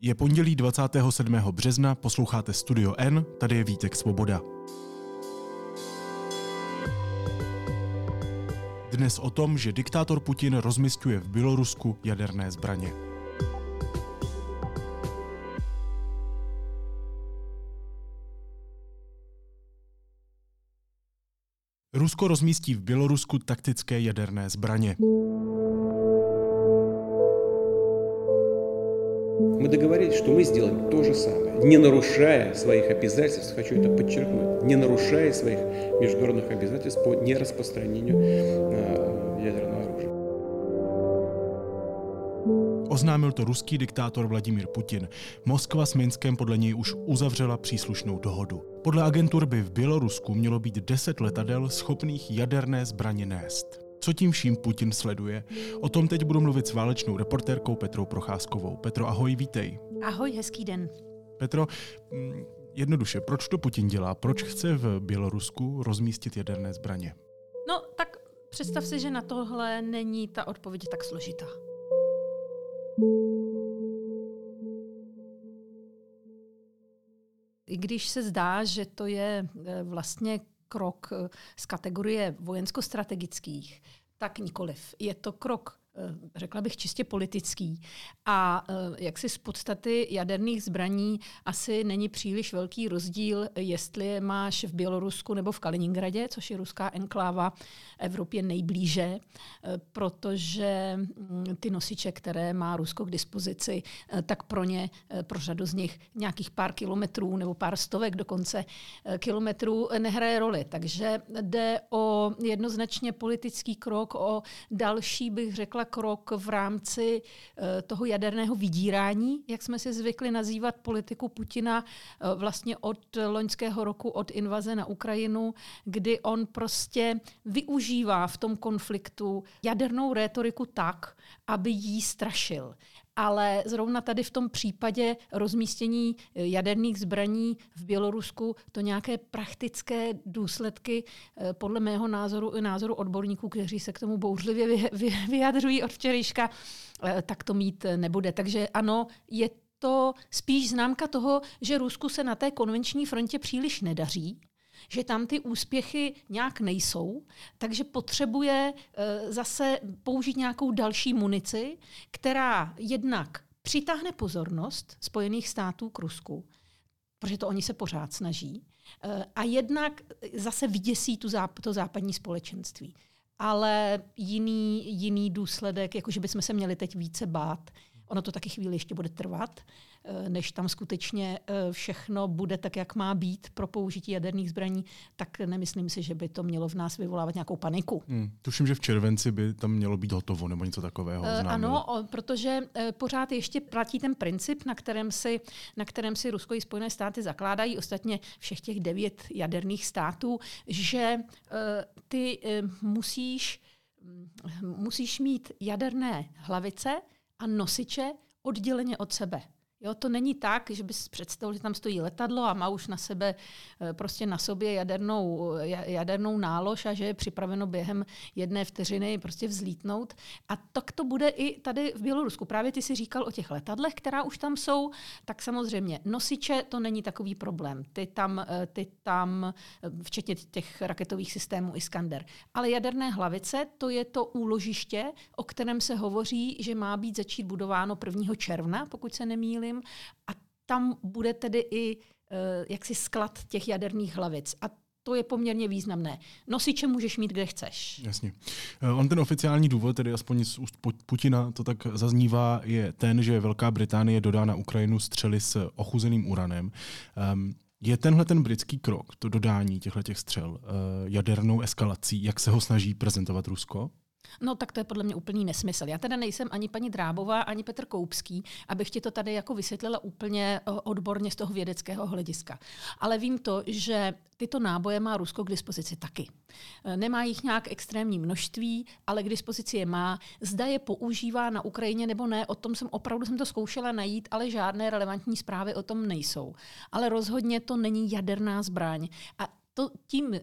Je pondělí 27. března, posloucháte Studio N, tady je Vítek Svoboda. Dnes o tom, že diktátor Putin rozmistuje v Bělorusku jaderné zbraně. Rusko rozmístí v Bělorusku taktické jaderné zbraně. Мы договорились, что мы сделаем то же самое, не нарушая своих обязательств, хочу это подчеркнуть, не нарушая своих международных обязательств по нераспространению э, ядерного оружия. Oznámil to ruský diktátor Vladimír Putin. Moskva s Minskem podle něj už uzavřela příslušnou dohodu. Podle agentur by v Bělorusku mělo být 10 letadel schopných jaderné zbraně nést. Co tím vším Putin sleduje? O tom teď budu mluvit s válečnou reportérkou Petrou Procházkovou. Petro, ahoj, vítej. Ahoj, hezký den. Petro, mm, jednoduše, proč to Putin dělá? Proč chce v Bělorusku rozmístit jaderné zbraně? No, tak představ si, že na tohle není ta odpověď tak složitá. I když se zdá, že to je eh, vlastně krok eh, z kategorie vojensko-strategických, tak nikoliv. Je to krok řekla bych, čistě politický. A eh, jak si z podstaty jaderných zbraní asi není příliš velký rozdíl, jestli je máš v Bělorusku nebo v Kaliningradě, což je ruská enkláva Evropě nejblíže, eh, protože mm, ty nosiče, které má Rusko k dispozici, tak pro ně, pro řadu z nich nějakých pár kilometrů nebo pár stovek dokonce kilometrů nehraje roli. Takže jde o jednoznačně politický krok, o další, bych řekla, krok v rámci eh, toho jaderného vydírání, jak jsme si zvykli nazývat politiku Putina eh, vlastně od loňského roku, od invaze na Ukrajinu, kdy on prostě využívá v tom konfliktu jadernou rétoriku tak, aby jí strašil ale zrovna tady v tom případě rozmístění eh, jaderných zbraní v Bělorusku to nějaké praktické důsledky eh, podle mého názoru i názoru odborníků, kteří se k tomu bouřlivě vyjadřují od včerejška, eh, tak to mít nebude. Takže ano, je to spíš známka toho, že Rusku se na té konvenční frontě příliš nedaří, že tam ty úspěchy nějak nejsou, takže potřebuje eh, zase použít nějakou další munici, která jednak přitáhne pozornost Spojených států k Rusku, protože to oni se pořád snaží, eh, a jednak zase vyděsí tu záp- to západní společenství. Ale jiný, jiný důsledek, jakože bychom se měli teď více bát, ono to taky chvíli ještě bude trvat, Eh, než tam skutečně eh, všechno bude tak, jak má být pro použití jaderných zbraní, tak nemyslím si, že by to mělo v nás vyvolávat nějakou paniku. Hmm. Tuším, že v červenci by tam mělo být hotovo nebo něco takového. Uh, ano, o, protože pořád ještě platí ten princip, na kterém si, na kterém si Rusko i Spojené státy zakládají, ostatně všech těch devět jaderných států, že ty musíš, um, musíš mít jaderné hlavice a nosiče odděleně od sebe. Jo, to není tak, že bys představil, že tam stojí letadlo a má už na sebe eh, prostě na sobě jadernou, jadernou nálož a že je připraveno během jedné vteřiny prostě vzlítnout. A tak to bude i tady v Bělorusku. Právě ty si říkal o těch letadlech, která už tam jsou, tak samozřejmě nosiče to není takový problém. Ty tam, eh, ty tam eh, včetně těch raketových systémů Iskander. Ale jaderné hlavice, to je to úložiště, o kterém se hovoří, že má být začít budováno 1. června, pokud se nemýlím myslím, a tam bude tedy i uh, jaksi sklad těch jaderných hlavic. A to je poměrně významné. Nosiče můžeš mít, kde chceš. Jasně. Eh, on ten oficiální důvod, tedy aspoň z úst Putina to tak zaznívá, je ten, že Velká Británie dodá na Ukrajinu střely s ochuzeným uranem. Um, je tenhle ten britský krok, to dodání těchto střel, uh, jadernou eskalací, jak se ho snaží prezentovat Rusko? No tak to je podle mě úplný nesmysl. Já teda nejsem ani paní Drábová, ani Petr Koupský, abych ti to tady jako vysvětlila úplně eh, odborně z toho vědeckého hlediska. Ale vím to, že tyto náboje má Rusko k dispozici taky. Eh, nemá jich nějak extrémní množství, ale k dispozici je má. Zda je používá na Ukrajině nebo ne, o tom jsem opravdu jsem to zkoušela najít, ale žádné relevantní zprávy o tom nejsou. Ale rozhodně to není jaderná zbraň. A to tím eh,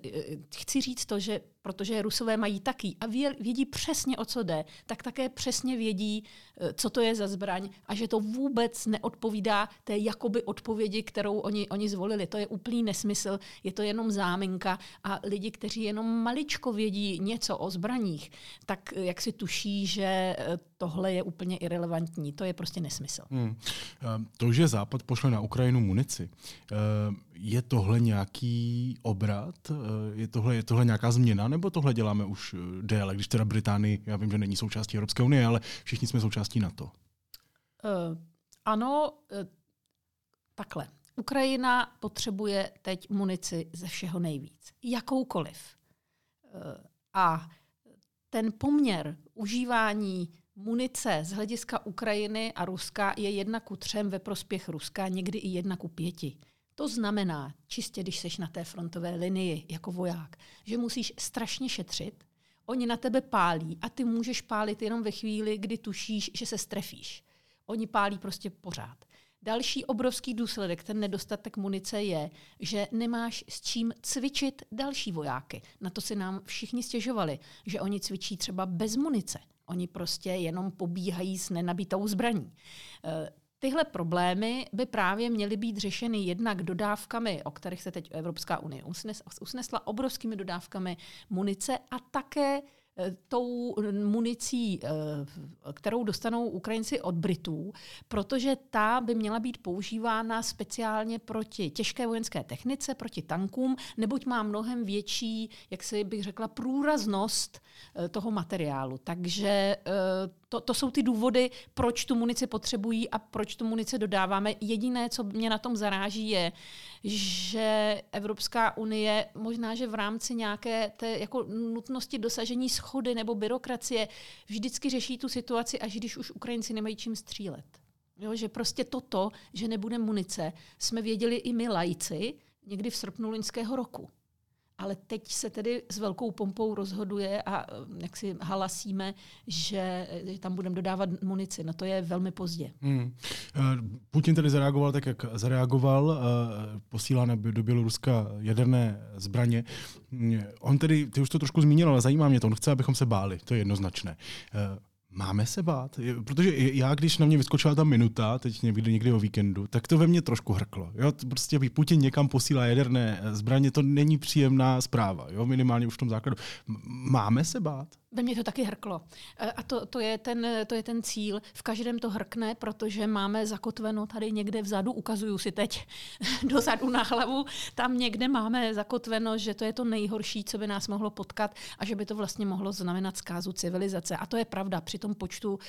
chci říct to, že protože Rusové mají taky a vědí přesně, o co jde, tak také přesně vědí, eh, co to je za zbraň a že to vůbec neodpovídá té jakoby odpovědi, kterou oni, oni zvolili. To je úplný nesmysl, je to jenom záminka a lidi, kteří jenom maličko vědí něco o zbraních, tak jak si tuší, že eh, tohle je úplně irrelevantní. To je prostě nesmysl. Hmm. To, že Západ pošle na Ukrajinu munici, je tohle nějaký obrat? Je tohle, je tohle nějaká změna? Nebo tohle děláme už eh, déle, když teda Británii, já vím, že není součástí Evropské unie, ale všichni jsme součástí NATO? Uh, ano, uh, takhle. Ukrajina potřebuje teď munici ze všeho nejvíc. Jakoukoliv. Uh, a ten poměr užívání munice z hlediska Ukrajiny a Ruska je jedna ku třem ve prospěch Ruska, někdy i jedna ku pěti. To znamená, čistě když seš na té frontové linii jako voják, že musíš strašně šetřit, oni na tebe pálí a ty můžeš pálit jenom ve chvíli, kdy tušíš, že se strefíš. Oni pálí prostě pořád. Další obrovský důsledek, ten nedostatek munice je, že nemáš s čím cvičit další vojáky. Na to si nám všichni stěžovali, že oni cvičí třeba bez munice. Oni prostě jenom pobíhají s nenabitou zbraní. Tyhle problémy by právě měly být řešeny jednak dodávkami, o kterých se teď Evropská unie usnesla, obrovskými dodávkami munice a také tou municí, eh, kterou dostanou Ukrajinci od Britů, protože ta by měla být používána speciálně proti těžké vojenské technice, proti tankům, neboť má mnohem větší, jak si bych řekla, průraznost eh, toho materiálu. Takže to, to jsou ty důvody, proč tu munici potřebují a proč tu munici dodáváme. Jediné, co mě na tom zaráží, je, že Evropská unie možná, že v rámci nějaké té jako nutnosti dosažení schody nebo byrokracie vždycky řeší tu situaci, až když už Ukrajinci nemají čím střílet. Jo, že prostě toto, že nebude munice, jsme věděli i my lajci někdy v srpnu loňského roku ale teď se tedy s velkou pompou rozhoduje a eh, jak si halasíme, že, že tam budeme dodávat munici. No to je velmi pozdě. Hmm. Eh, Putin tedy zareagoval tak, jak zareagoval, eh, posílá do Běloruska jaderné zbraně. On tedy, ty už to trošku zmínil, ale zajímá mě to, on chce, abychom se báli, to je jednoznačné. Máme se bát? Protože já, když na mě vyskočila ta minuta, teď někdy, někdy o víkendu, tak to ve mně trošku hrklo. Jo? Prostě Putin někam posílá jaderné zbraně, to není příjemná zpráva, jo? minimálně už v tom základu. Máme se bát? Ve mně to taky hrklo. E, a to, to, je ten, to je ten cíl. V každém to hrkne, protože máme zakotveno tady někde vzadu, ukazuju si teď dozadu na hlavu, tam někde máme zakotveno, že to je to nejhorší, co by nás mohlo potkat a že by to vlastně mohlo znamenat zkázu civilizace. A to je pravda. Při tom počtu uh,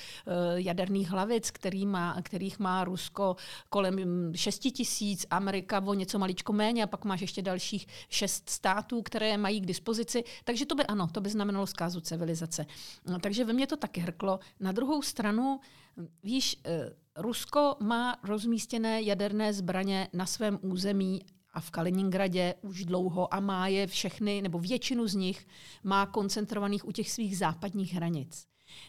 jaderných hlavic, který má, kterých má Rusko kolem 6 tisíc, Amerika o něco maličko méně a pak máš ještě dalších šest států, které mají k dispozici. Takže to by ano, to by znamenalo zkázu civilizace civilizace. No, takže ve mně to taky hrklo. Na druhou stranu, víš, eh, Rusko má rozmístěné jaderné zbraně na svém území a v Kaliningradě už dlouho a má je všechny, nebo většinu z nich má koncentrovaných u těch svých západních hranic.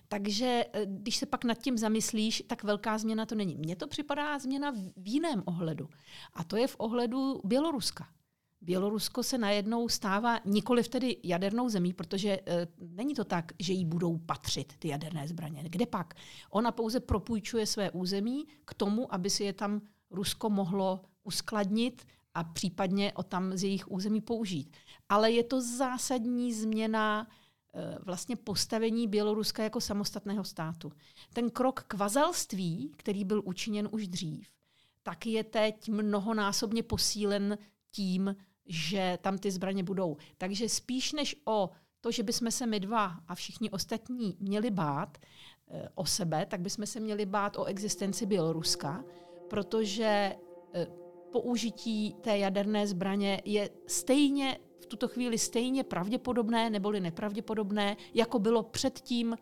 Takže eh, když se pak nad tím zamyslíš, tak velká změna to není. Mně to připadá změna v jiném ohledu. A to je v ohledu Běloruska. Bělorusko se najednou stává nikoli tedy jadernou zemí, protože e, není to tak, že jí budou patřit ty jaderné zbraně. Kde pak? Ona pouze propůjčuje své území k tomu, aby si je tam Rusko mohlo uskladnit a případně o tam z jejich území použít. Ale je to zásadní změna e, vlastně postavení Běloruska jako samostatného státu. Ten krok k vazalství, který byl učiněn už dřív, tak je teď mnohonásobně posílen tím, že tam ty zbraně budou. Takže spíš než o to, že bychom se my dva a všichni ostatní měli bát e, o sebe, tak bychom se měli bát o existenci Běloruska, protože e, použití té jaderné zbraně je stejně v tuto chvíli stejně pravděpodobné neboli nepravděpodobné, jako bylo předtím,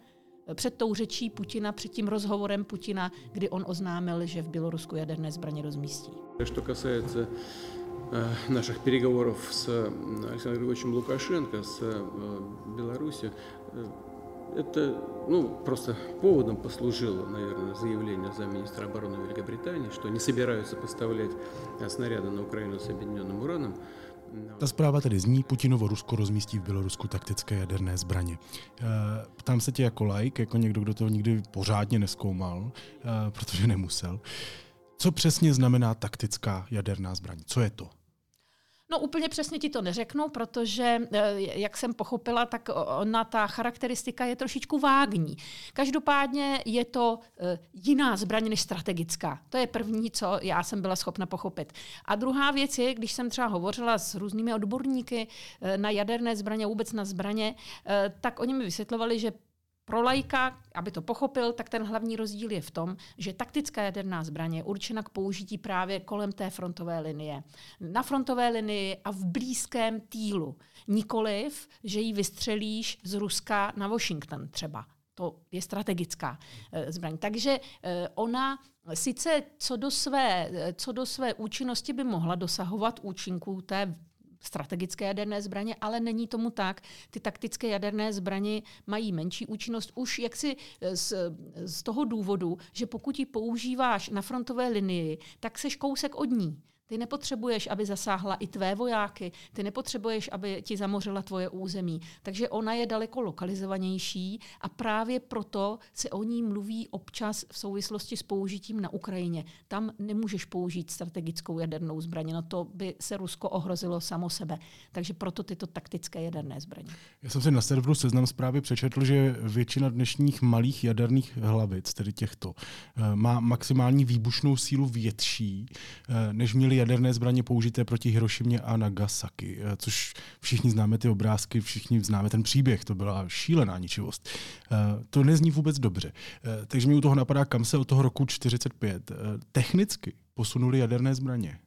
před tou řečí Putina, před tím rozhovorem Putina, kdy on oznámil, že v Bělorusku jaderné zbraně rozmístí. Что касается Э, наших переговоров с Александром Григорьевичем Лукашенко, с э, Беларусью, э, это ну, просто поводом послужило, наверное, заявление замминистра обороны Великобритании, что не собираются поставлять снаряды на Украину с объединенным ураном. No. Ta zpráva tedy zní, Putinovo Rusko rozmístí v Bělorusku taktické jaderné zbraně. Eh, ptám se tě jako like, jako někdo, kdo to nikdy pořádně neskoumal, eh, protože nemusel. Co přesně znamená taktická jaderná zbraň? Co je to? No úplně přesně ti to neřeknu, protože, eh, jak jsem pochopila, tak ona ta charakteristika je trošičku vágní. Každopádně je to eh, jiná zbraň než strategická. To je první, co já jsem byla schopna pochopit. A druhá věc je, když jsem třeba hovořila s různými odborníky eh, na jaderné zbraně, vůbec na zbraně, tak oni mi vysvětlovali, že pro lajka, aby to pochopil, tak ten hlavní rozdíl je v tom, že taktická jaderná zbraně je určena k použití právě kolem té frontové linie. Na frontové linii a v blízkém týlu. Nikoliv, že ji vystřelíš z Ruska na Washington třeba. To je strategická e, zbraň. Takže e, ona sice co do, své, co do své účinnosti by mohla dosahovat účinků té strategické jaderné zbraně, ale není tomu tak. Ty taktické jaderné zbraně mají menší účinnost už jaksi eh, z, z toho důvodu, že pokud ji používáš na frontové linii, tak seš kousek od ní. Ty nepotřebuješ, aby zasáhla i tvé vojáky, ty nepotřebuješ, aby ti zamořila tvoje území. Takže ona je daleko lokalizovanější a právě proto se o ní mluví občas v souvislosti s použitím na Ukrajině. Tam nemůžeš použít strategickou jadernou zbraně, no to by se Rusko ohrozilo samo sebe. Takže proto tyto taktické jaderné zbraně. Já jsem si na serveru Seznam zprávy přečetl, že většina dnešních malých jaderných hlavic, tedy těchto, eh, má maximální výbušnou sílu větší, eh, než měli jaderné zbraně použité proti Hirošimě a Nagasaki, eh, což všichni známe ty obrázky, všichni známe ten příběh, to byla šílená ničivost. Eh, to nezní vůbec dobře. Eh, takže mi u toho napadá, kam se od toho roku 45 technicky posunuli jaderné zbraně.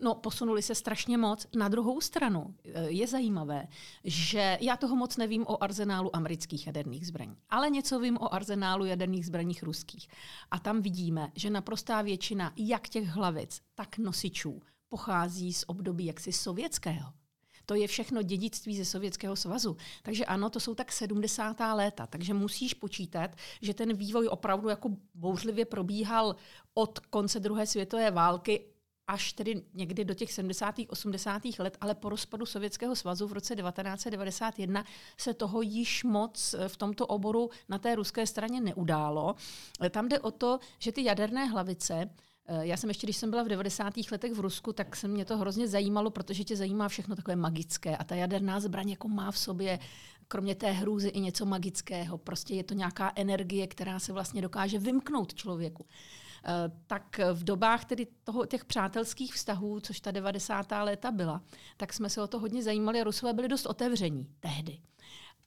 No, posunuli se strašně moc. Na druhou stranu eh, je zajímavé, že já toho moc nevím o arzenálu amerických jaderných zbraní, ale něco vím o arzenálu jaderných zbraních ruských. A tam vidíme, že naprostá většina jak těch hlavic, tak nosičů pochází z období jaksi sovětského. To je všechno dědictví ze Sovětského svazu. Takže ano, to jsou tak 70. léta. Takže musíš počítat, že ten vývoj opravdu jako bouřlivě probíhal od konce druhé světové války až tedy někdy do těch 70. 80. let, ale po rozpadu Sovětského svazu v roce 1991 se toho již moc v tomto oboru na té ruské straně neudálo. Tam jde o to, že ty jaderné hlavice eh, já jsem ještě, když jsem byla v 90. letech v Rusku, tak se mě to hrozně zajímalo, protože tě zajímá všechno takové magické. A ta jaderná zbraň jako má v sobě kromě té hrůzy i něco magického. Prostě je to nějaká energie, která se vlastně dokáže vymknout člověku. Eh, tak v dobách tedy toho, těch přátelských vztahů, což ta 90. léta byla, tak jsme se o to hodně zajímali a Rusové byli dost otevření tehdy.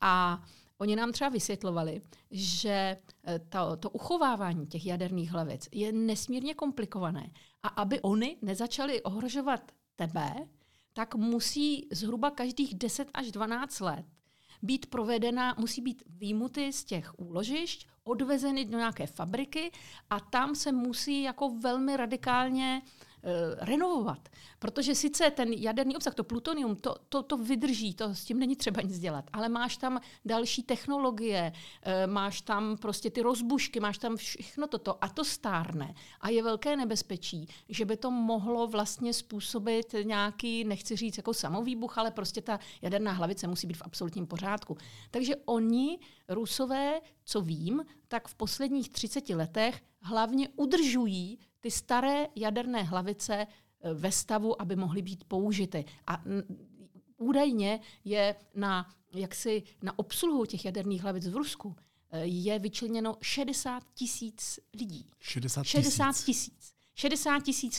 A Oni nám třeba vysvětlovali, že eh, to, to uchovávání těch jaderných hlavic je nesmírně komplikované. A aby oni nezačali ohrožovat tebe, tak musí zhruba každých 10 až 12 let být provedena, musí být výjimuty z těch úložišť, odvezeny do nějaké fabriky a tam se musí jako velmi radikálně Eh, renovovat. Protože sice ten jaderný obsah, to plutonium, to, to, to vydrží, to s tím není třeba nic dělat, ale máš tam další technologie, eh, máš tam prostě ty rozbušky, máš tam všechno toto a to stárne. A je velké nebezpečí, že by to mohlo vlastně způsobit nějaký, nechci říct jako samovýbuch, ale prostě ta jaderná hlavice musí být v absolutním pořádku. Takže oni, Rusové, co vím, tak v posledních 30 letech hlavně udržují ty staré jaderné hlavice eh, ve stavu, aby mohly být použity. A údajně je na, jaksi, na obsluhu těch jaderných hlavic v Rusku eh, je vyčleněno 60 tisíc lidí. 60 tisíc. 60 tisíc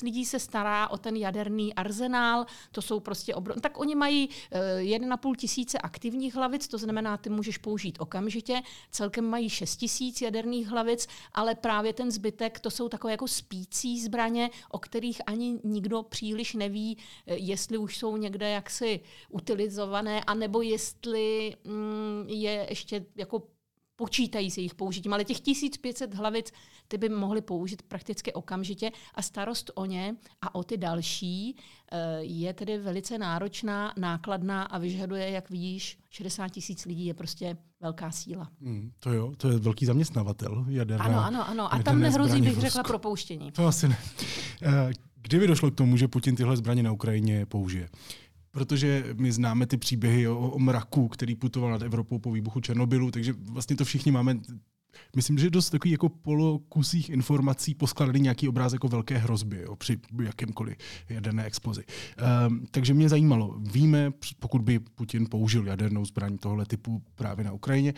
lidí se stará o ten jaderný arzenál, to jsou prostě obro... Tak oni mají uh, eh, 1,5 tisíce aktivních hlavic, to znamená, ty můžeš použít okamžitě. Celkem mají 6 tisíc jaderných hlavic, ale právě ten zbytek, to jsou takové jako spící zbraně, o kterých ani nikdo příliš neví, eh, jestli už jsou někde jaksi utilizované, anebo jestli mm, je ještě jako počítají se jejich použitím, ale těch 1500 hlavic ty by mohly použít prakticky okamžitě a starost o ně a o ty další eh, je tedy velice náročná, nákladná a vyžaduje, jak vidíš, 60 tisíc lidí je prostě velká síla. Hmm, to jo, to je velký zaměstnavatel. Jaderná, ano, ano, ano. A tam nehrozí, bych řekla, propouštění. To asi ne. Eh, kdyby došlo k tomu, že Putin tyhle zbraně na Ukrajině použije, protože my známe ty příběhy o, o mraku, který putoval nad Evropou po výbuchu Černobylu, takže vlastně to všichni máme myslím, že dost takových jako polokusích informací poskladaný nějaký obrázek o velké hrozbě jo, při jakémkoliv jaderné explozi. Um, takže mě zajímalo, víme, pokud by Putin použil jadernou zbraň tohle typu právě na Ukrajině,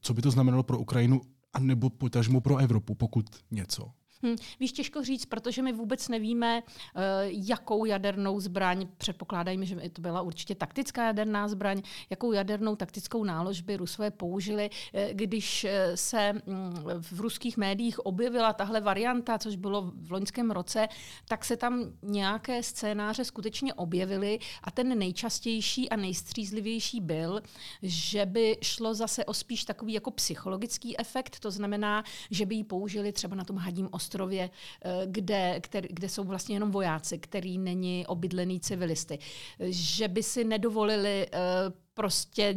co by to znamenalo pro Ukrajinu a nebo potažmo pro Evropu, pokud něco? Hm, víš, těžko říct, protože my vůbec nevíme, uh, jakou jadernou zbraň, předpokládají, že to byla určitě taktická jaderná zbraň, jakou jadernou taktickou nálož by Rusové použili, uh, když uh, se um, v ruských médiích objevila tahle varianta, což bylo v loňském roce, tak se tam nějaké scénáře skutečně objevily a ten nejčastější a nejstřízlivější byl, že by šlo zase o spíš takový jako psychologický efekt, to znamená, že by ji použili třeba na tom hadím ostrově ostrově, eh, kde, kde, kde jsou vlastně jenom vojáci, který není obydlený civilisty. Že by si nedovolili eh, prostě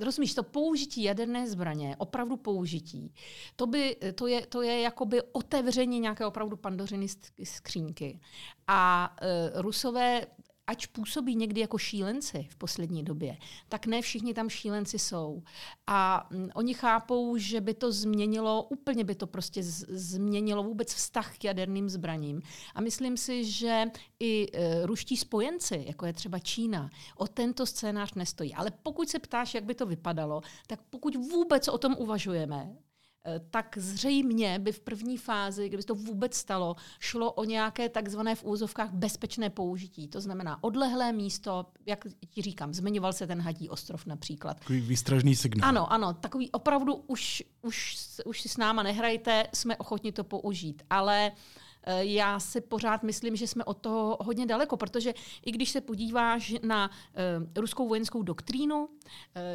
rozumíš, to použití jaderné zbraně, opravdu použití, to, by, to, je, to je jakoby otevření nějaké opravdu pandořiny skřínky. A uh, Rusové ač působí někdy jako šílenci v poslední době, tak ne všichni tam šílenci jsou. A mm, oni chápou, že by to změnilo, úplně by to prostě změnilo vůbec vztah k jaderným zbraním. A myslím si, že i e, ruští spojenci, jako je třeba Čína, o tento scénář nestojí. Ale pokud se ptáš, jak by to vypadalo, tak pokud vůbec o tom uvažujeme, tak zřejmě by v první fázi, kdyby to vůbec stalo, šlo o nějaké takzvané v úzovkách bezpečné použití. To znamená odlehlé místo, jak ti říkám, zmiňoval se ten Hadí ostrov například. Takový výstražný signál. Ano, ano, takový opravdu už, už, už si s náma nehrajte, jsme ochotni to použít. Ale uh, Eh, já si pořád myslím, že jsme od toho hodně daleko, protože i když se podíváš na uh, ruskou vojenskou doktrínu, uh,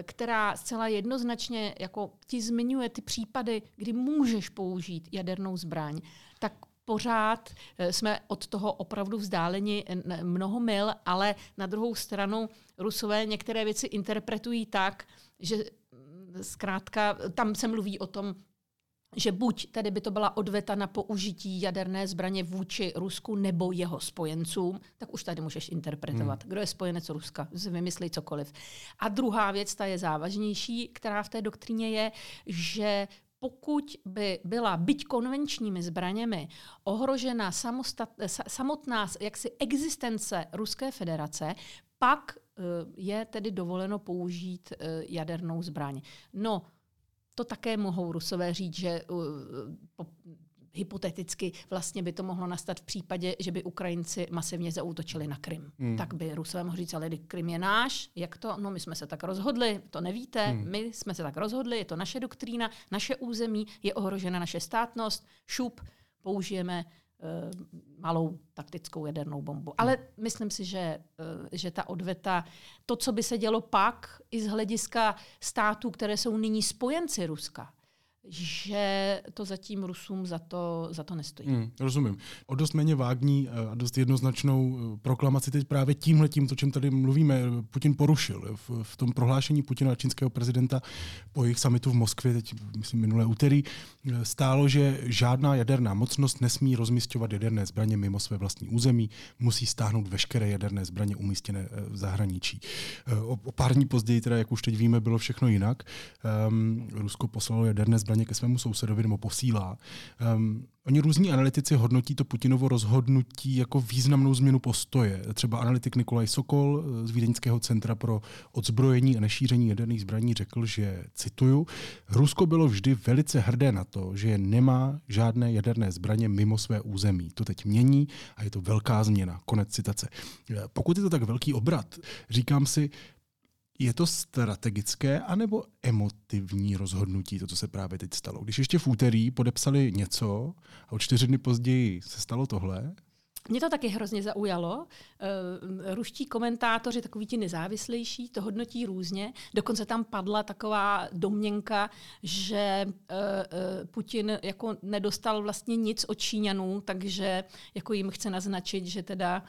která zcela jednoznačně jako ti zmiňuje ty případy, kdy můžeš použít jadernou zbraň, tak pořád jsme od toho opravdu vzdáleni mnoho mil, ale na druhou stranu Rusové některé věci interpretují tak, že mm, zkrátka tam se mluví o tom, že buď tedy by to byla odveta na použití jaderné zbraně vůči Rusku nebo jeho spojencům, tak už tady můžeš interpretovat, hmm. kdo je spojenec Ruska, vymyslí cokoliv. A druhá věc, ta je závažnější, která v té doktríně je, že pokud by byla byť konvenčními zbraněmi ohrožena samostat, samotná jaksi existence Ruské federace, pak uh, je tedy dovoleno použít uh, jadernou zbraň. No, to také mohou Rusové říct, že uh, po, hypoteticky vlastně by to mohlo nastat v případě, že by Ukrajinci masivně zaútočili na Krym. Hmm. Tak by Rusové mohli říct, ale Krym je náš, jak to? No my jsme se tak rozhodli, to nevíte, hmm. my jsme se tak rozhodli, je to naše doktrína, naše území, je ohrožena naše státnost, šup, použijeme malou taktickou jadernou bombu. Ale myslím si, že, eh, že ta odveta, to, co by se dělo pak, i z hlediska států, které jsou nyní spojenci Ruska, že to zatím Rusům za to, za to nestojí. Hmm, rozumím. O dost méně vágní a dost jednoznačnou eh, proklamaci teď právě tímhle tím, o čem tady mluvíme, Putin porušil. V, v tom prohlášení Putina a čínského prezidenta po jejich samitu v Moskvě, teď myslím minulé úterý, eh, stálo, že žádná jaderná mocnost nesmí rozmístěvat jaderné zbraně mimo své vlastní území, musí stáhnout veškeré jaderné zbraně umístěné eh, v zahraničí. O, o pár dní později, teda jak už teď víme, bylo všechno jinak. Um, Rusko poslalo jaderné zbraně zbraně ke svému sousedovi nebo posílá. Um, oni různí analytici hodnotí to Putinovo rozhodnutí jako významnou změnu postoje. Třeba analytik Nikolaj Sokol z Vídeňského centra pro odzbrojení a nešíření jaderných zbraní řekl, že, cituju, Rusko bylo vždy velice hrdé na to, že nemá žádné jaderné zbraně mimo své území. To teď mění a je to velká změna. Konec citace. Pokud je to tak velký obrat, říkám si, je to strategické anebo emotivní rozhodnutí, to, co se právě teď stalo? Když ještě v úterý podepsali něco a o čtyři dny později se stalo tohle, mě to taky hrozně zaujalo. Uh, ruští komentátoři, takový ti nezávislejší, to hodnotí různě. Dokonce tam padla taková domněnka, že uh, uh, Putin jako nedostal vlastně nic od Číňanů, takže jako jim chce naznačit, že teda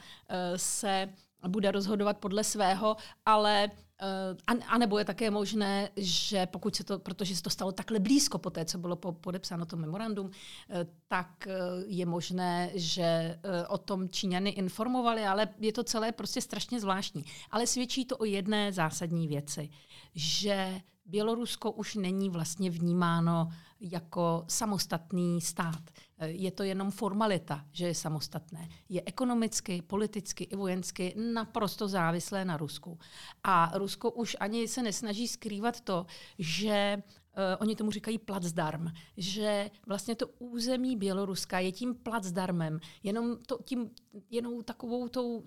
se bude rozhodovat podle svého, ale Eh, a, nebo je také možné, že pokud se to, protože se to stalo takhle blízko po té, co bylo podepsáno to memorandum, eh, tak eh, je možné, že o tom Číňany informovali, ale je to celé prostě strašně zvláštní. Ale svědčí to o jedné zásadní věci, že Bělorusko už není vlastně vnímáno jako samostatný stát. Je to jenom formalita, že je samostatné. Je ekonomicky, politicky i vojensky naprosto závislé na Rusku. A Rusko už ani se nesnaží skrývat to, že Uh, oni tomu říkají placdarm, že vlastně to území Běloruska je tím placdarmem, jenom, to, tím, jenom takovou tou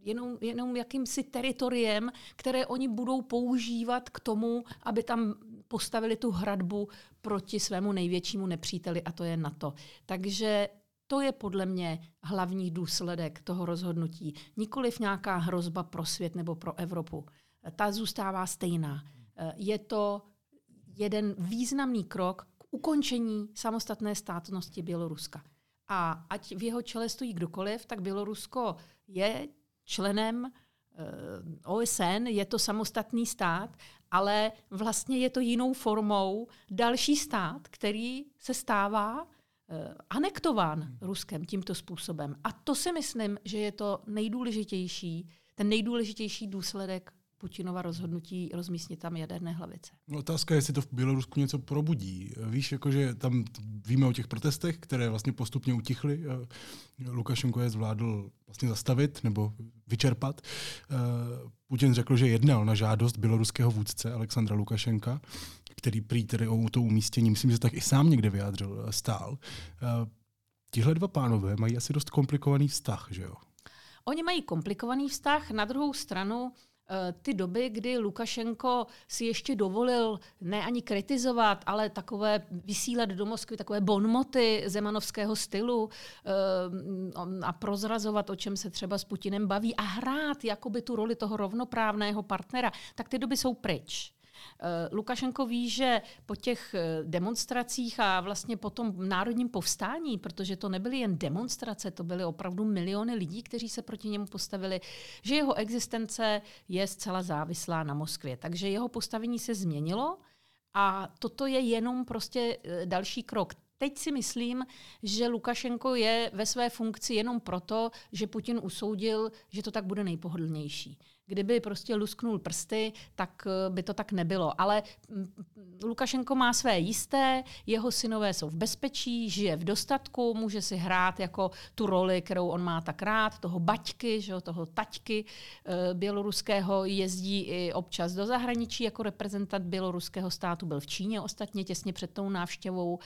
jenom, jenom jakýmsi teritoriem, které oni budou používat k tomu, aby tam postavili tu hradbu proti svému největšímu nepříteli, a to je NATO. Takže to je podle mě hlavní důsledek toho rozhodnutí. Nikoliv nějaká hrozba pro svět nebo pro Evropu. Ta zůstává stejná. Je to jeden významný krok k ukončení samostatné státnosti Běloruska. A ať v jeho čele stojí kdokoliv, tak Bělorusko je členem eh, OSN, je to samostatný stát, ale vlastně je to jinou formou další stát, který se stává eh, anektován Ruskem tímto způsobem. A to si myslím, že je to nejdůležitější, ten nejdůležitější důsledek Putinova rozhodnutí rozmístit tam jaderné hlavice. No, otázka je, jestli to v Bělorusku něco probudí. Víš, jakože tam víme o těch protestech, které vlastně postupně utichly. Lukašenko je zvládl vlastně zastavit nebo vyčerpat. Putin řekl, že jednal na žádost běloruského vůdce Alexandra Lukašenka, který prý tedy o to umístění, myslím, že tak i sám někde vyjádřil, stál. Tihle dva pánové mají asi dost komplikovaný vztah, že jo? Oni mají komplikovaný vztah, na druhou stranu ty doby, kdy Lukašenko si ještě dovolil ne ani kritizovat, ale takové vysílat do Moskvy takové bonmoty zemanovského stylu eh, a prozrazovat, o čem se třeba s Putinem baví a hrát jakoby tu roli toho rovnoprávného partnera, tak ty doby jsou pryč. Eh, Lukašenko ví, že po těch eh, demonstracích a vlastně po tom národním povstání, protože to nebyly jen demonstrace, to byly opravdu miliony lidí, kteří se proti němu postavili, že jeho existence je zcela závislá na Moskvě. Takže jeho postavení se změnilo a toto je jenom prostě eh, další krok. Teď si myslím, že Lukašenko je ve své funkci jenom proto, že Putin usoudil, že to tak bude nejpohodlnější. Kdyby prostě lusknul prsty, tak eh, by to tak nebylo. Ale mm, Lukašenko má své jisté, jeho synové jsou v bezpečí, žije v dostatku, může si hrát jako tu roli, kterou on má tak rád, toho baťky, že, toho taťky e, běloruského, jezdí i občas do zahraničí jako reprezentant běloruského státu, byl v Číně ostatně těsně před tou návštěvou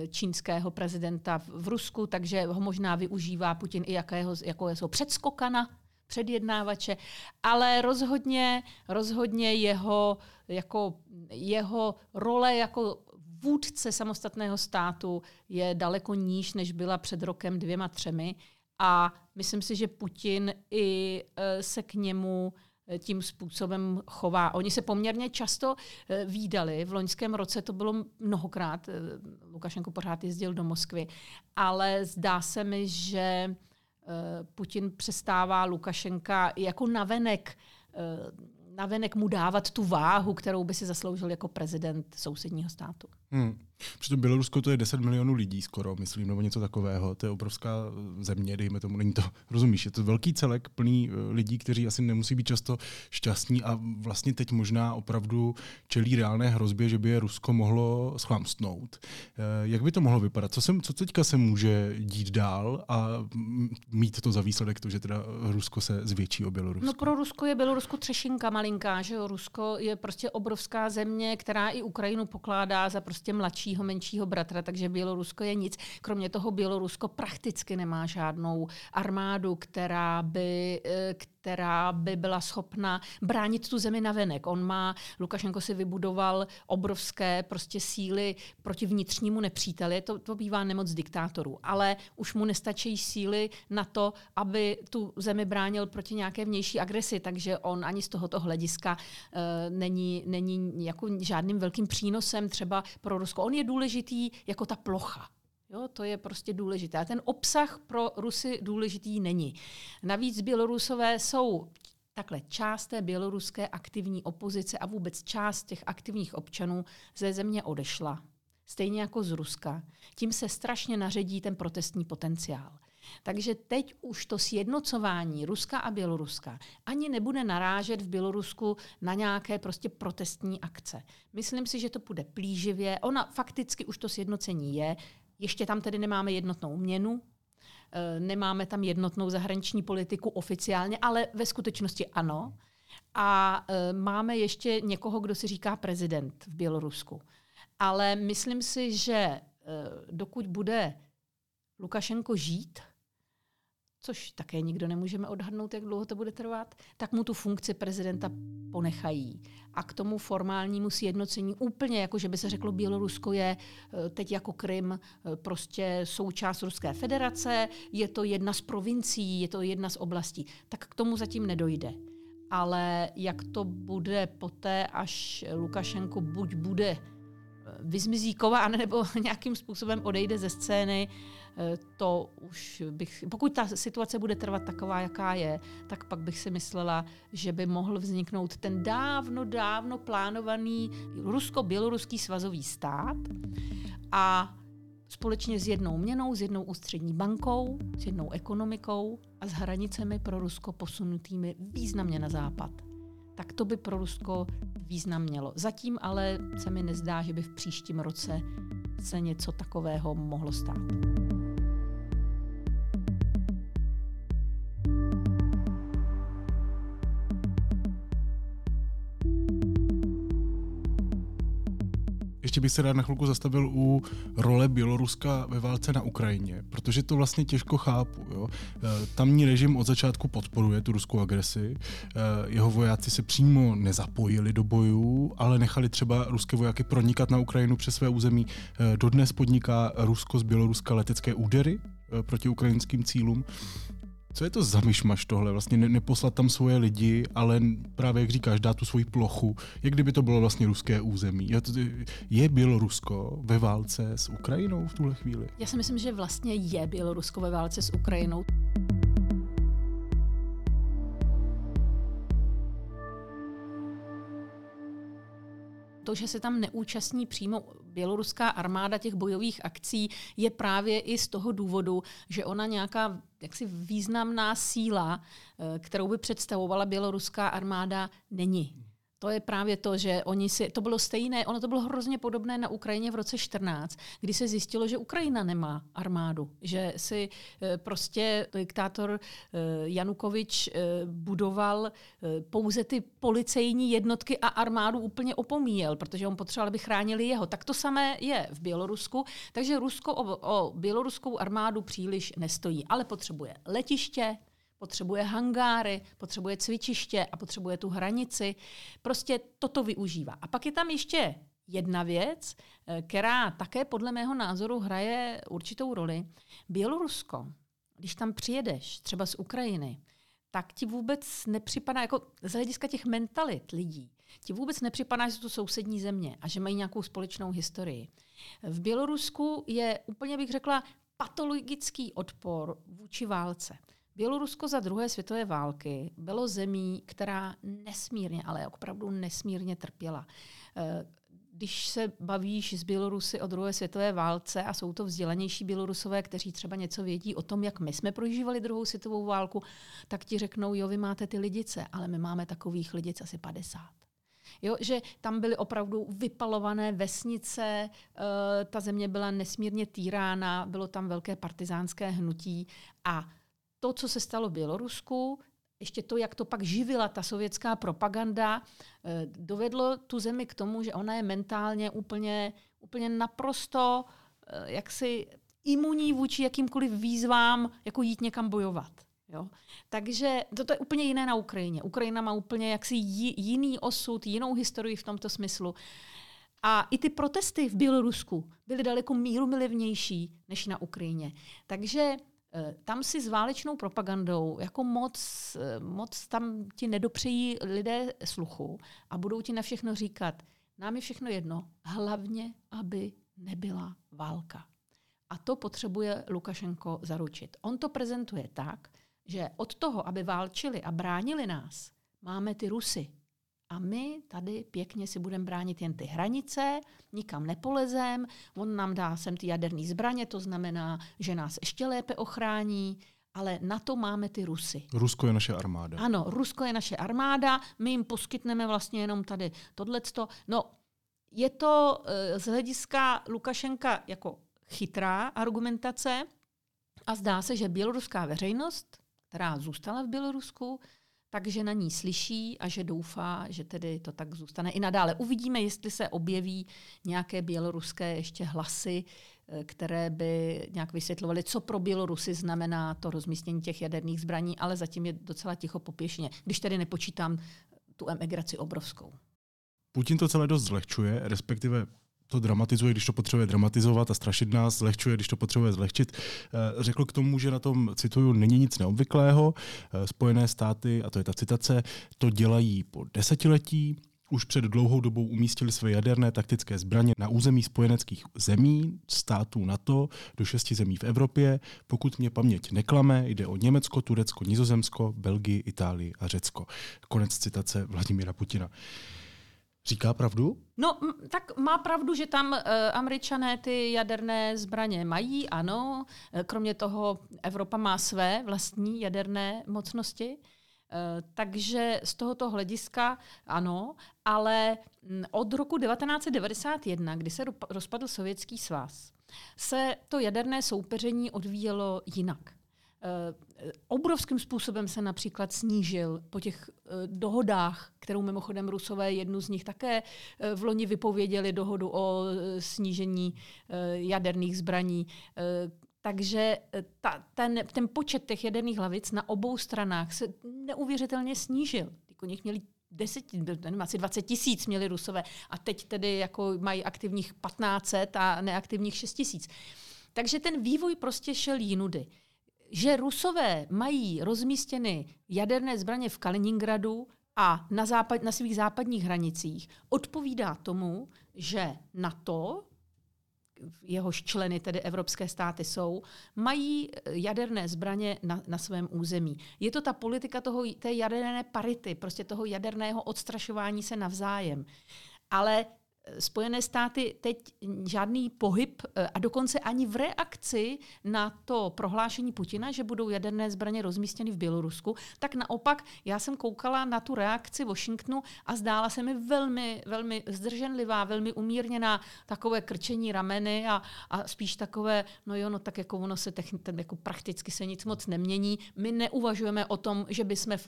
e, čínského prezidenta v Rusku, takže ho možná využívá Putin i jakého, jako jsou předskokana předjednávače, ale rozhodně, rozhodně jeho, jako, jeho role jako vůdce samostatného státu je daleko níž, než byla před rokem dvěma, třemi. A myslím si, že Putin i e, se k němu e, tím způsobem chová. Oni se poměrně často e, výdali. V loňském roce to bylo mnohokrát. Lukašenko pořád jezdil do Moskvy. Ale zdá se mi, že Putin přestává Lukašenka jako navenek, eh, navenek mu dávat tu váhu, kterou by si zasloužil jako prezident sousedního státu. Hmm. Přitom Bělorusko to je 10 milionů lidí skoro, myslím, nebo něco takového. To je obrovská země, dejme tomu, není to, rozumíš, je to velký celek plný eh, lidí, kteří asi nemusí být často šťastní a vlastně teď možná opravdu čelí reálné hrozbě, že by je Rusko mohlo schlamstnout. Eh, jak by to mohlo vypadat? Co, se, co teďka se může dít dál a mít to za výsledek to, že teda Rusko se zvětší o Bělorusko? No pro Rusko je Bělorusko třešinka malinká, že jo? Rusko je prostě obrovská země, která i Ukrajinu pokládá za prostě mladšího, menšího bratra, takže Bělorusko je nic. Kromě toho Bělorusko prakticky nemá žádnou armádu, která by, eh, která by byla schopna bránit tu zemi na venek. On má, Lukašenko si vybudoval obrovské prostě síly proti vnitřnímu nepříteli, to, to bývá nemoc diktátorů, ale už mu nestačí síly na to, aby tu zemi bránil proti nějaké vnější agresi, takže on ani z tohoto hlediska uh, není, není jako žádným velkým přínosem třeba pro Rusko. On je důležitý jako ta plocha. Jo, to je prostě důležité. A ten obsah pro Rusy důležitý není. Navíc Bělorusové jsou takhle část té běloruské aktivní opozice a vůbec část těch aktivních občanů ze země odešla. Stejně jako z Ruska. Tím se strašně naředí ten protestní potenciál. Takže teď už to sjednocování Ruska a Běloruska ani nebude narážet v Bělorusku na nějaké prostě protestní akce. Myslím si, že to bude plíživě. Ona fakticky už to sjednocení je. Ještě tam tedy nemáme jednotnou měnu, eh, nemáme tam jednotnou zahraniční politiku oficiálně, ale ve skutečnosti ano. A eh, máme ještě někoho, kdo si říká prezident v Bělorusku. Ale myslím si, že eh, dokud bude Lukašenko žít, což také nikdo nemůžeme odhadnout, jak dlouho to bude trvat, tak mu tu funkci prezidenta ponechají. A k tomu formálnímu sjednocení úplně, jako že by se řeklo, Bělorusko je eh, teď jako Krym eh, prostě součást Ruské federace, je to jedna z provincií, je to jedna z oblastí, tak k tomu zatím nedojde. Ale jak to bude poté, až Lukašenko buď bude eh, vyzmizíkován nebo nějakým způsobem odejde ze scény, to už bych, pokud ta situace bude trvat taková, jaká je, tak pak bych si myslela, že by mohl vzniknout ten dávno, dávno plánovaný rusko-běloruský svazový stát a společně s jednou měnou, s jednou ústřední bankou, s jednou ekonomikou a s hranicemi pro Rusko posunutými významně na západ. Tak to by pro Rusko význam mělo. Zatím ale se mi nezdá, že by v příštím roce se něco takového mohlo stát. Ještě bych se rád na chvilku zastavil u role Běloruska ve válce na Ukrajině, protože to vlastně těžko chápu. Jo? E, tamní režim od začátku podporuje tu ruskou agresi. E, jeho vojáci se přímo nezapojili do bojů, ale nechali třeba ruské vojáky pronikat na Ukrajinu přes své území. E, dodnes podniká Rusko z Běloruska letecké údery proti ukrajinským cílům. Co je to za myšmaš tohle? Vlastně ne, neposlat tam svoje lidi, ale právě, jak říkáš, dát tu svoji plochu, jak kdyby to bylo vlastně ruské území. Je Bělorusko ve válce s Ukrajinou v tuhle chvíli? Já si myslím, že vlastně je Bělorusko ve válce s Ukrajinou. to, že se tam neúčastní přímo běloruská armáda těch bojových akcí, je právě i z toho důvodu, že ona nějaká jaksi významná síla, eh, kterou by představovala běloruská armáda, není to je právě to, že oni si, to bylo stejné, ono to bylo hrozně podobné na Ukrajině v roce 14, kdy se zjistilo, že Ukrajina nemá armádu, že si eh, prostě diktátor eh, Janukovič eh, budoval pouze ty policejní jednotky a armádu úplně opomíjel, protože on potřeboval, aby chránili jeho. Tak to samé je v Bělorusku, takže Rusko o, o běloruskou armádu příliš nestojí, ale potřebuje letiště, potřebuje hangáry, potřebuje cvičiště a potřebuje tu hranici. Prostě toto využívá. A pak je tam ještě jedna věc, eh, která také podle mého názoru hraje určitou roli. Bělorusko, když tam přijedeš, třeba z Ukrajiny, tak ti vůbec nepřipadá, jako z hlediska těch mentalit lidí, ti vůbec nepřipadá, že jsou to sousední země a že mají nějakou společnou historii. V Bělorusku je úplně, bych řekla, patologický odpor vůči válce. Bělorusko za druhé světové války bylo zemí, která nesmírně, ale opravdu nesmírně trpěla. Eh, když se bavíš s Bělorusy o druhé světové válce a jsou to vzdělanější Bělorusové, kteří třeba něco vědí o tom, jak my jsme prožívali druhou světovou válku, tak ti řeknou, jo, vy máte ty lidice, ale my máme takových lidic asi 50. Jo, že tam byly opravdu vypalované vesnice, uh, ta země byla nesmírně týrána, bylo tam velké partizánské hnutí a to, co se stalo v Bělorusku, ještě to, jak to pak živila ta sovětská propaganda, eh, dovedlo tu zemi k tomu, že ona je mentálně úplně, úplně naprosto eh, jaksi imunní vůči jakýmkoliv výzvám, jako jít někam bojovat. Jo? Takže to je úplně jiné na Ukrajině. Ukrajina má úplně jaksi jiný osud, jinou historii v tomto smyslu. A i ty protesty v Bělorusku byly daleko míru milivnější než na Ukrajině. Takže tam si s válečnou propagandou jako moc, eh, moc tam ti nedopřejí lidé sluchu a budou ti na všechno říkat, nám je všechno jedno, hlavně, aby nebyla válka. A to potřebuje Lukašenko zaručit. On to prezentuje tak, že od toho, aby válčili a bránili nás, máme ty Rusy. A my tady pěkně si budeme bránit jen ty hranice, nikam nepolezem, on nám dá sem ty jaderné zbraně, to znamená, že nás ještě lépe ochrání, ale na to máme ty Rusy. Rusko je naše armáda. Ano, Rusko je naše armáda, my jim poskytneme vlastně jenom tady tohleto. No, je to eh, z hlediska Lukašenka jako chytrá argumentace a zdá se, že běloruská veřejnost, která zůstala v Bělorusku, takže na ní slyší a že doufá, že tedy to tak zůstane i nadále. Uvidíme, jestli se objeví nějaké běloruské ještě hlasy, eh, které by nějak vysvětlovaly, co pro Bělorusy znamená to rozmístění těch jaderných zbraní, ale zatím je docela ticho popěšně, když tedy nepočítám tu emigraci obrovskou. Putin to celé dost zlehčuje, respektive to dramatizuje, když to potřebuje dramatizovat a strašit nás, zlehčuje, když to potřebuje zlehčit. Eh, řekl k tomu, že na tom, cituju, není nic neobvyklého. Eh, Spojené státy, a to je ta citace, to dělají po desetiletí, už před dlouhou dobou umístili své jaderné taktické zbraně na území spojeneckých zemí, států NATO, do šesti zemí v Evropě. Pokud mě paměť neklame, jde o Německo, Turecko, Nizozemsko, Belgii, Itálii a Řecko. Konec citace Vladimíra Putina. Říká pravdu? No, tak má pravdu, že tam uh, američané ty jaderné zbraně mají, ano. E, kromě toho Evropa má své vlastní jaderné mocnosti. Uh, takže z tohoto hlediska ano, ale od roku 1991, kdy se rozpadl Sovětský svaz, se to jaderné soupeření odvíjelo jinak. Eh, obrovským způsobem se například snížil po těch eh, dohodách, kterou mimochodem Rusové jednu z nich také eh, v loni vypověděli dohodu o snížení jaderných zbraní. Takže ta, ten, ten počet těch jaderných hlavic na obou stranách se neuvěřitelně snížil. Jako nich měli 10, nevím, asi 20 tisíc měli Rusové a teď tedy jako mají aktivních 1500 a neaktivních 6 tisíc. Takže ten vývoj prostě šel jinudy že Rusové mají rozmístěny jaderné zbraně v Kaliningradu a na, západ, na svých západních hranicích, odpovídá tomu, že NATO, jehož členy tedy evropské státy jsou, mají jaderné zbraně na, na svém území. Je to ta politika toho, té jaderné parity, prostě toho jaderného odstrašování se navzájem. Ale Spojené státy teď žádný pohyb eh, a dokonce ani v reakci na to prohlášení Putina, že budou jaderné zbraně rozmístěny v Bělorusku, tak naopak já jsem koukala na tu reakci Washingtonu a zdála se mi velmi, velmi zdrženlivá, velmi umírněná, takové krčení rameny a, a spíš takové, no jo, no tak jako ono se techni, ten, jako prakticky se nic moc nemění. My neuvažujeme o tom, že bychom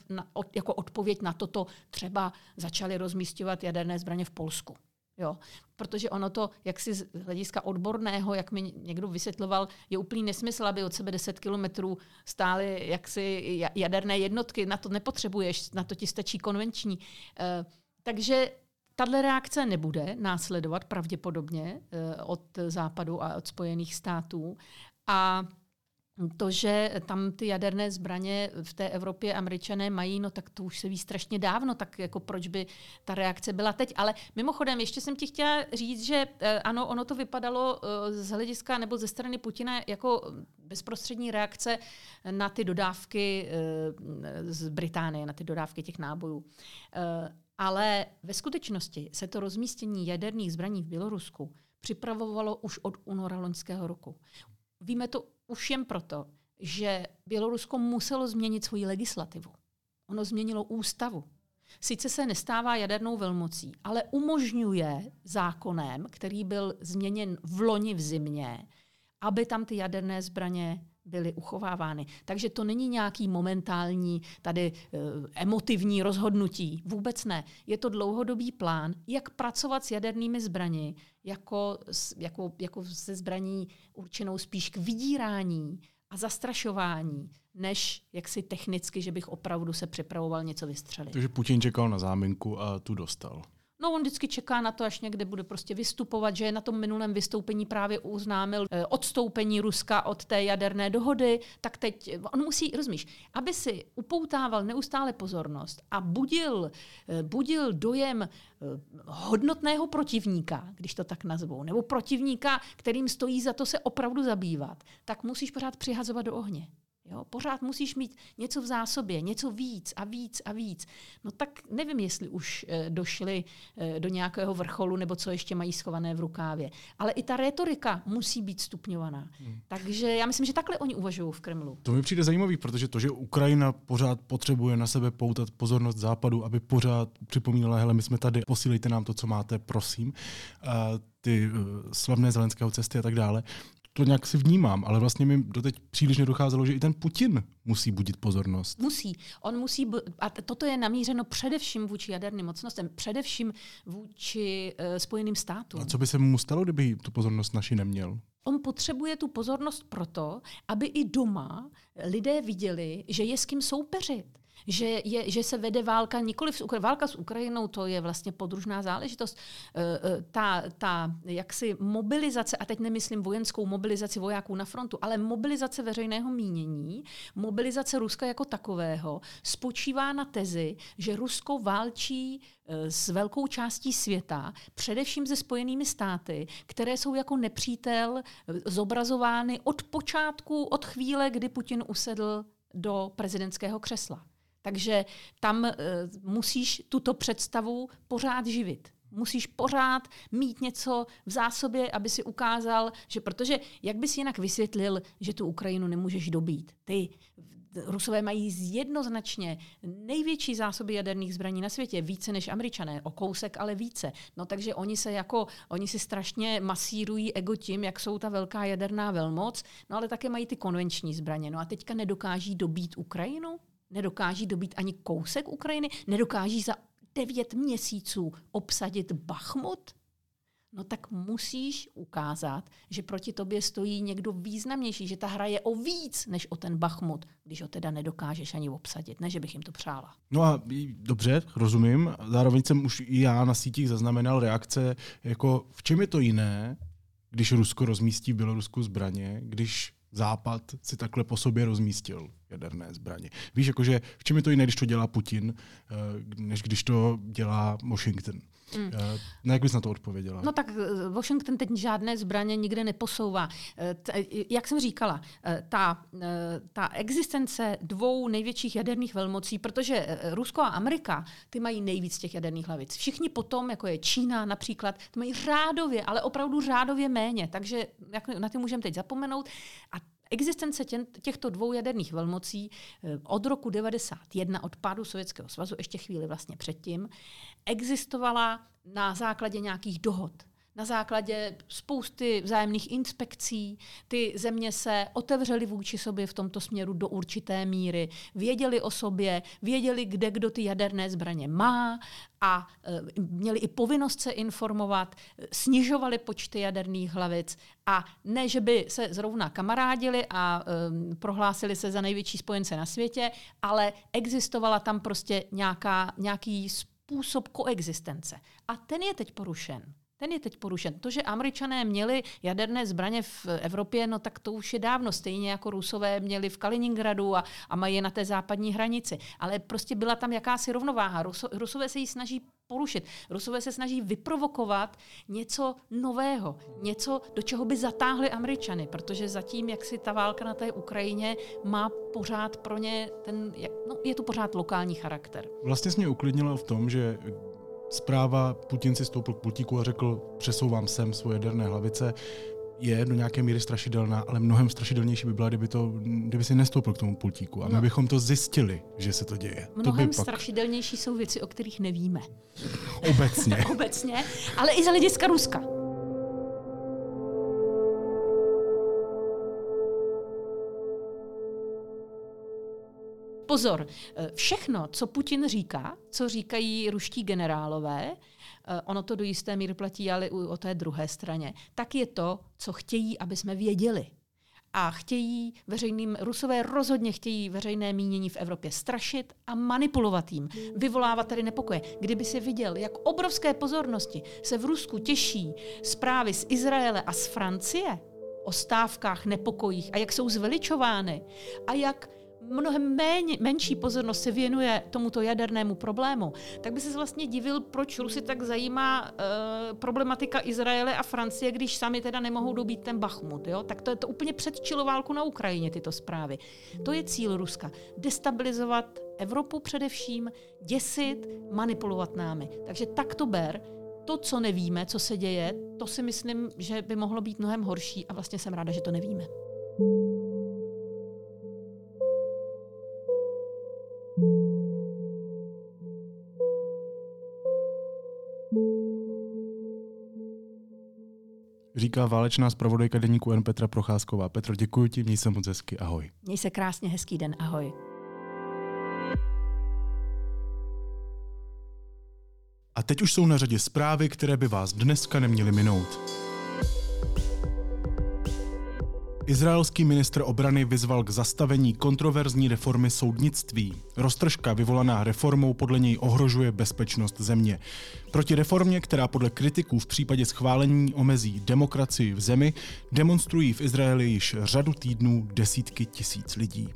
jako odpověď na toto třeba začali rozmístěvat jaderné zbraně v Polsku. Jo, protože ono to, jak si z hlediska odborného, jak mi někdo vysvětloval, je úplný nesmysl, aby od sebe 10 kilometrů stály jaksi jaderné jednotky. Na to nepotřebuješ, na to ti stačí konvenční. E, takže tahle reakce nebude následovat pravděpodobně e, od západu a od Spojených států. A to, že tam ty jaderné zbraně v té Evropě američané mají, no tak to už se ví strašně dávno, tak jako proč by ta reakce byla teď. Ale mimochodem, ještě jsem ti chtěla říct, že eh, ano, ono to vypadalo eh, z hlediska nebo ze strany Putina jako bezprostřední reakce na ty dodávky eh, z Británie, na ty dodávky těch nábojů. Ale ve skutečnosti se to rozmístění jaderných zbraní v Bělorusku připravovalo už od února loňského roku. Víme to už jen proto, že Bělorusko muselo změnit svoji legislativu. Ono změnilo ústavu. Sice se nestává jadernou velmocí, ale umožňuje zákonem, který byl změněn v loni v zimě, aby tam ty jaderné zbraně byly uchovávány. Takže to není nějaký momentální tady e, emotivní rozhodnutí. Vůbec ne. Je to dlouhodobý plán, jak pracovat s jadernými zbraní, jako, jako, jako se zbraní určenou spíš k vydírání a zastrašování, než jak si technicky, že bych opravdu se připravoval něco vystřelit. Takže Putin čekal na záminku a tu dostal. No on vždycky čeká na to, až někde bude prostě vystupovat, že na tom minulém vystoupení právě uznámil eh, odstoupení Ruska od té jaderné dohody, tak teď on musí, rozumíš, aby si upoutával neustále pozornost a budil, eh, budil dojem eh, hodnotného protivníka, když to tak nazvou, nebo protivníka, kterým stojí za to se opravdu zabývat, tak musíš pořád přihazovat do ohně. Jo? Pořád musíš mít něco v zásobě, něco víc a víc a víc. No tak nevím, jestli už e, došli e, do nějakého vrcholu, nebo co ještě mají schované v rukávě. Ale i ta retorika musí být stupňovaná. Hmm. Takže já myslím, že takhle oni uvažují v Kremlu. To mi přijde zajímavý, protože to, že Ukrajina pořád potřebuje na sebe poutat pozornost západu, aby pořád připomínala, hele, my jsme tady, posílejte nám to, co máte, prosím. A ty uh, slavné zelenského cesty a tak dále to nějak si vnímám, ale vlastně mi doteď příliš nedocházelo, že i ten Putin musí budit pozornost. Musí. On musí, a toto je namířeno především vůči jaderným mocnostem, především vůči uh, Spojeným státům. A co by se mu stalo, kdyby tu pozornost naši neměl? On potřebuje tu pozornost proto, aby i doma lidé viděli, že je s kým soupeřit že, je, že se vede válka nikoli v Ukra- válka s Ukrajinou, to je vlastně podružná záležitost. E, e, ta, ta jaksi mobilizace, a teď nemyslím vojenskou mobilizaci vojáků na frontu, ale mobilizace veřejného mínění, mobilizace Ruska jako takového, spočívá na tezi, že Rusko válčí e, s velkou částí světa, především se spojenými státy, které jsou jako nepřítel zobrazovány od počátku, od chvíle, kdy Putin usedl do prezidentského křesla. Takže tam uh, musíš tuto představu pořád živit. Musíš pořád mít něco v zásobě, aby si ukázal, že protože jak bys jinak vysvětlil, že tu Ukrajinu nemůžeš dobít. Ty Rusové mají jednoznačně největší zásoby jaderných zbraní na světě, více než Američané, o kousek ale více. No takže oni se jako, oni si strašně masírují ego tím, jak jsou ta velká jaderná velmoc, no ale také mají ty konvenční zbraně. No a teďka nedokáží dobít Ukrajinu? Nedokáží dobít ani kousek Ukrajiny, nedokáží za devět měsíců obsadit Bachmut, no tak musíš ukázat, že proti tobě stojí někdo významnější, že ta hra je o víc než o ten Bachmut, když ho teda nedokážeš ani obsadit. Ne, že bych jim to přála. No a dobře, rozumím. Zároveň jsem už i já na sítích zaznamenal reakce, jako v čem je to jiné, když Rusko rozmístí v Bělorusku zbraně, když Západ si takhle po sobě rozmístil jaderné zbraně. Víš, jakože v čem je to jiné, když to dělá Putin, eh, než když to dělá Washington? Mm. No jak bys na to odpověděla? No tak eh, Washington teď žádné zbraně nikde neposouvá. Jak jsem říkala, ta, ta existence dvou největších jaderných velmocí, protože Rusko a Amerika, ty mají nejvíc těch jaderných hlavic. Všichni potom, jako je Čína například, ty mají řádově, ale opravdu řádově méně. Takže na ty můžeme teď zapomenout. A Existence těchto dvou jaderných velmocí eh, od roku 1991, od pádu Sovětského svazu, ještě chvíli vlastně předtím, existovala na základě nějakých dohod na základě spousty vzájemných inspekcí. Ty země se otevřely vůči sobě v tomto směru do určité míry, věděli o sobě, věděli, kde kdo ty jaderné zbraně má a e, měli i povinnost se informovat, snižovali počty jaderných hlavic a ne, že by se zrovna kamarádili a e, prohlásili se za největší spojence na světě, ale existovala tam prostě nějaká, nějaký způsob koexistence. A ten je teď porušen. Ten je teď porušen. To, že američané měli jaderné zbraně v Evropě, no tak to už je dávno, stejně jako rusové měli v Kaliningradu a, a mají je na té západní hranici. Ale prostě byla tam jakási rovnováha. Ruso, rusové se ji snaží porušit. Rusové se snaží vyprovokovat něco nového, něco, do čeho by zatáhli Američany, protože zatím, jak si ta válka na té Ukrajině má pořád pro ně ten, no, je to pořád lokální charakter. Vlastně jsi mě uklidnila v tom, že zpráva Putin si stoupil k pultíku a řekl, přesouvám sem svoje jaderné hlavice, je do nějaké míry strašidelná, ale mnohem strašidelnější by byla, kdyby, to, kdyby si nestoupil k tomu pultíku. A my no. bychom to zjistili, že se to děje. Mnohem to pak... strašidelnější jsou věci, o kterých nevíme. Obecně. Obecně, ale i za hlediska Ruska. Pozor, eh, všechno, co Putin říká, co říkají ruští generálové, eh, ono to do jisté míry platí ale o té druhé straně, tak je to, co chtějí, aby jsme věděli. a chtějí veřejným, Rusové rozhodně chtějí veřejné mínění v Evropě strašit a manipulovat jim, vyvolávat tady nepokoje. Kdyby si viděl, jak obrovské pozornosti se v Rusku těší zprávy z Izraele a z Francie o stávkách, nepokojích a jak jsou zveličovány a jak mnohem méně, menší pozornost se věnuje tomuto jadernému problému, tak by se vlastně divil, proč Rusy tak zajímá uh, problematika Izraele a Francie, když sami teda nemohou dobít ten Bachmut. Jo? Tak to je to úplně předčilo válku na Ukrajině, tyto zprávy. To je cíl Ruska. Destabilizovat Evropu především, děsit, manipulovat námi. Takže tak to ber. To, co nevíme, co se děje, to si myslím, že by mohlo být mnohem horší a vlastně jsem ráda, že to nevíme. Říká válečná zpravodajka deníku N Petra Procházková. Petro, děkuji ti, měj se moc hezky, ahoj. Měj se krásně, hezký den, ahoj. A teď už jsou na řadě zprávy, které by vás dneska neměly minout. Izraelský ministr obrany vyzval k zastavení kontroverzní reformy soudnictví. Roztržka vyvolaná reformou podle něj ohrožuje bezpečnost země. Proti reformě, která podle kritiků v případě schválení omezí demokracii v zemi, demonstrují v Izraeli již řadu týdnů desítky tisíc lidí.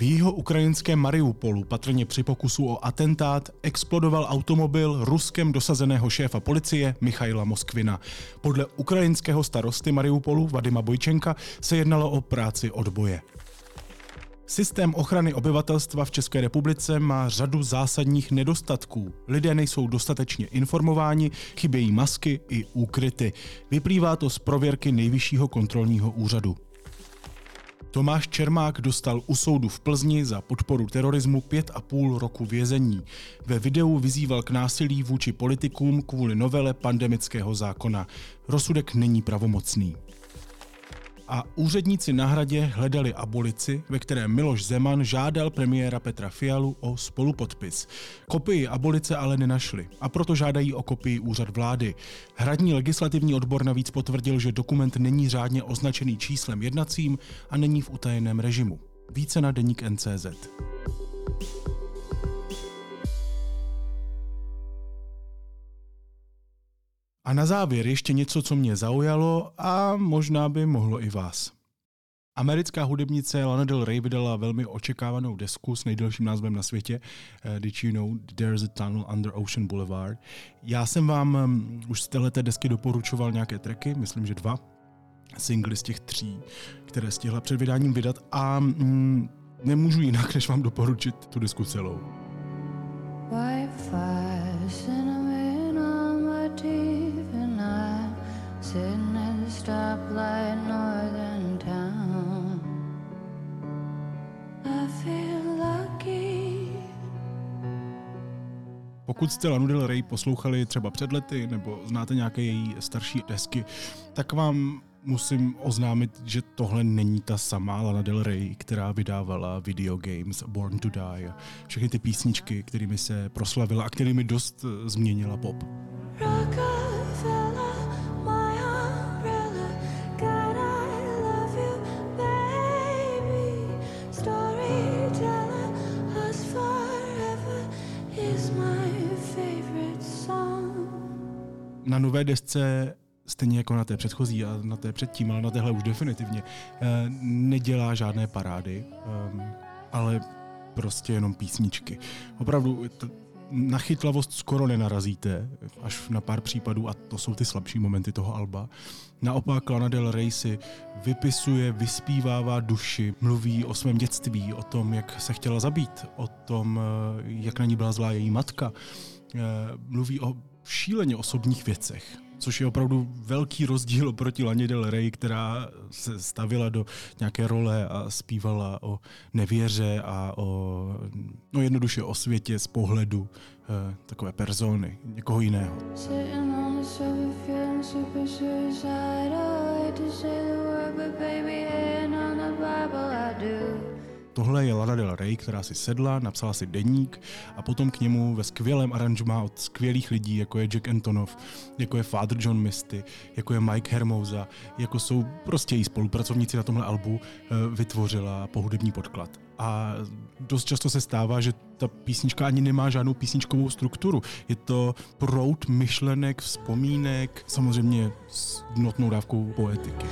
V jeho ukrajinském Mariupolu, patrně při pokusu o atentát, explodoval automobil ruskem dosazeného šéfa policie Michaila Moskvina. Podle ukrajinského starosty Mariupolu Vadima Bojčenka se jednalo o práci odboje. Systém ochrany obyvatelstva v České republice má řadu zásadních nedostatků. Lidé nejsou dostatečně informováni, chybějí masky i úkryty. Vyplývá to z prověrky Nejvyššího kontrolního úřadu. Tomáš Čermák dostal u soudu v Plzni za podporu terorismu pět a půl roku vězení. Ve videu vyzýval k násilí vůči politikům kvůli novele pandemického zákona. Rozsudek není pravomocný a úředníci na hradě hledali abolici, ve které Miloš Zeman žádal premiéra Petra Fialu o spolupodpis. Kopii abolice ale nenašli a proto žádají o kopii úřad vlády. Hradní legislativní odbor navíc potvrdil, že dokument není řádně označený číslem jednacím a není v utajeném režimu. Více na deník NCZ. A na závěr ještě něco, co mě zaujalo a možná by mohlo i vás. Americká hudebnice Lana Del Rey vydala velmi očekávanou desku s nejdelším názvem na světě, uh, Did You Know There's a Tunnel Under Ocean Boulevard. Já jsem vám um, už z této desky doporučoval nějaké tracky, myslím, že dva singly z těch tří, které stihla před vydáním vydat a um, nemůžu jinak, než vám doporučit tu desku celou. Wi-Fi, sitting at the stoplight, northern town. I feel lucky. Pokud jste Lanu Del Rey poslouchali třeba před lety nebo znáte nějaké její starší desky, tak vám musím oznámit, že tohle není ta samá Lana Del Rey, která vydávala video games Born to Die. Všechny ty písničky, kterými se proslavila a kterými dost změnila pop. Nové desce stejně jako na té předchozí a na té předtím, ale na téhle už definitivně, eh, nedělá žádné parády, ehm, ale prostě jenom písničky. Opravdu na chytlavost skoro nenarazíte, až na pár případů, a to jsou ty slabší momenty toho alba. Naopak Lana Del Rey si vypisuje, vyspívává duši, mluví o svém dětství, o tom, jak se chtěla zabít, o tom, eh, jak na ní byla zlá její matka, eh, mluví o šíleně osobních věcech, což je opravdu velký rozdíl oproti Laně Del Rey, která se stavila do nějaké role a zpívala o nevěře a o, no jednoduše o světě z pohledu eh, takové persony, někoho jiného. Tohle je Lana Del Rey, která si sedla, napsala si deník a potom k němu ve skvělém aranžmá od skvělých lidí, jako je Jack Antonoff, jako je Father John Misty, jako je Mike Hermosa, jako jsou prostě její spolupracovníci na tomhle albu, eh, vytvořila pohudební podklad. A dost často se stává, že ta písnička ani nemá žádnou písničkovou strukturu. Je to prout myšlenek, vzpomínek, samozřejmě s notnou dávkou poetiky.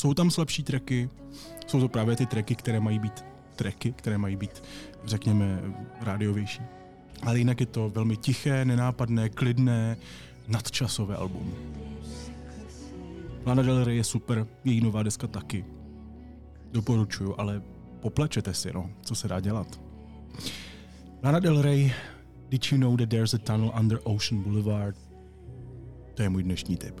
Jsou tam slabší tracky, jsou to právě ty tracky, které mají být tracky, které mají být, řekněme, rádiovější. Ale jinak je to velmi tiché, nenápadné, klidné, nadčasové album. Lana Del Rey je super, její nová deska taky. Doporučuju, ale poplečete si, no, co se dá dělat. Lana Del Rey, Did you know that there's a tunnel under Ocean Boulevard? To je můj dnešní tip.